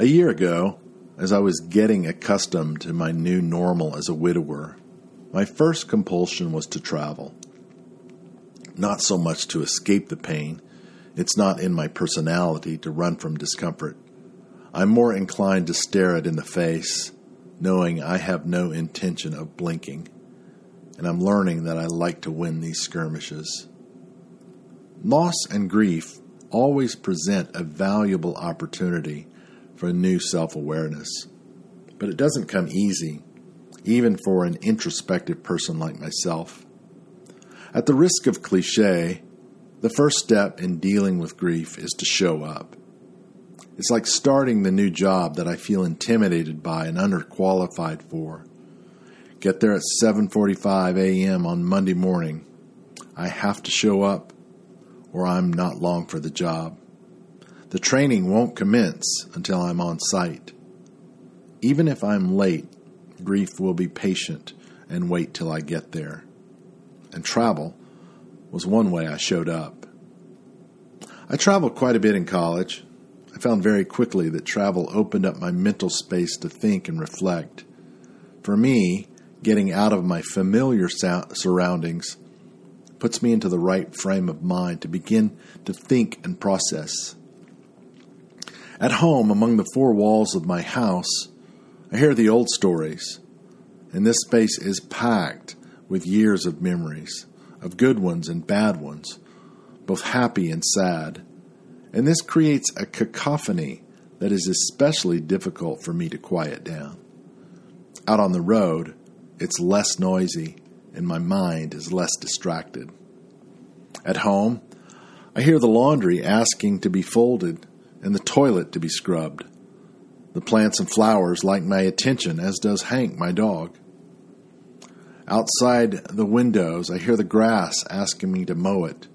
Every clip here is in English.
A year ago, as I was getting accustomed to my new normal as a widower, my first compulsion was to travel. Not so much to escape the pain, it's not in my personality to run from discomfort. I'm more inclined to stare it in the face, knowing I have no intention of blinking, and I'm learning that I like to win these skirmishes. Loss and grief always present a valuable opportunity for new self awareness. But it doesn't come easy, even for an introspective person like myself. At the risk of cliche, the first step in dealing with grief is to show up. It's like starting the new job that I feel intimidated by and underqualified for. Get there at 7:45 a.m. on Monday morning. I have to show up or I'm not long for the job. The training won't commence until I'm on site. Even if I'm late, grief will be patient and wait till I get there. And travel was one way I showed up. I traveled quite a bit in college. I found very quickly that travel opened up my mental space to think and reflect. For me, getting out of my familiar surroundings puts me into the right frame of mind to begin to think and process. At home, among the four walls of my house, I hear the old stories, and this space is packed with years of memories, of good ones and bad ones, both happy and sad. And this creates a cacophony that is especially difficult for me to quiet down. Out on the road, it's less noisy and my mind is less distracted. At home, I hear the laundry asking to be folded and the toilet to be scrubbed. The plants and flowers like my attention, as does Hank, my dog. Outside the windows, I hear the grass asking me to mow it.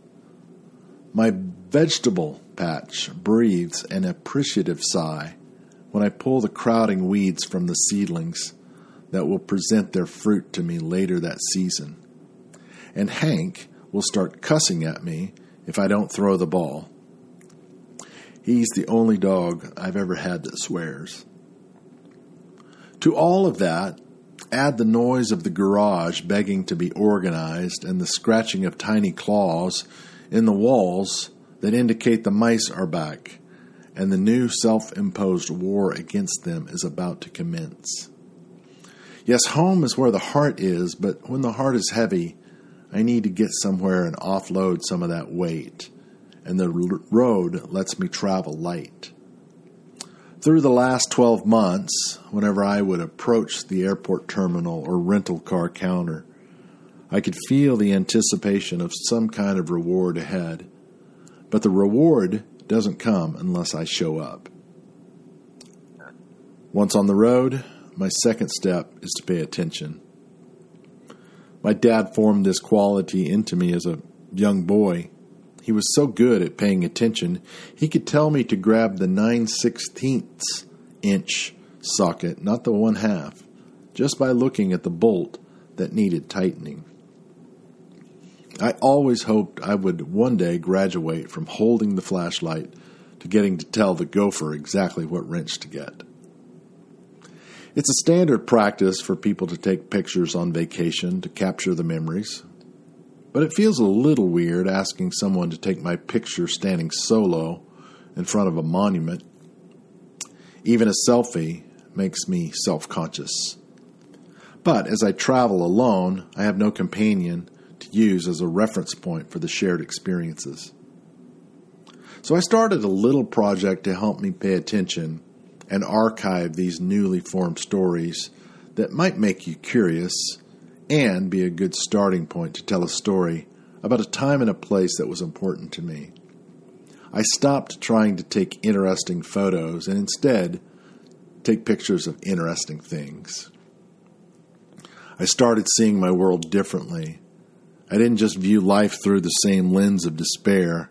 My vegetable patch breathes an appreciative sigh when I pull the crowding weeds from the seedlings that will present their fruit to me later that season. And Hank will start cussing at me if I don't throw the ball. He's the only dog I've ever had that swears. To all of that, add the noise of the garage begging to be organized and the scratching of tiny claws in the walls that indicate the mice are back and the new self imposed war against them is about to commence. Yes, home is where the heart is, but when the heart is heavy, I need to get somewhere and offload some of that weight and the road lets me travel light. Through the last 12 months, whenever I would approach the airport terminal or rental car counter, I could feel the anticipation of some kind of reward ahead. But the reward doesn't come unless I show up. Once on the road, my second step is to pay attention. My dad formed this quality into me as a young boy he was so good at paying attention, he could tell me to grab the 9 sixteenths inch socket, not the one half, just by looking at the bolt that needed tightening. I always hoped I would one day graduate from holding the flashlight to getting to tell the gopher exactly what wrench to get. It's a standard practice for people to take pictures on vacation to capture the memories, but it feels a little weird asking someone to take my picture standing solo in front of a monument. Even a selfie makes me self conscious. But as I travel alone, I have no companion to use as a reference point for the shared experiences. So I started a little project to help me pay attention and archive these newly formed stories that might make you curious and be a good starting point to tell a story about a time and a place that was important to me. I stopped trying to take interesting photos and instead take pictures of interesting things. I started seeing my world differently. I didn't just view life through the same lens of despair.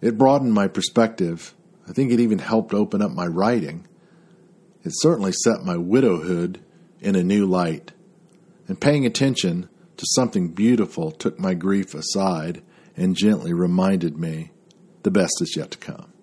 It broadened my perspective. I think it even helped open up my writing. It certainly set my widowhood in a new light and paying attention to something beautiful took my grief aside and gently reminded me the best is yet to come.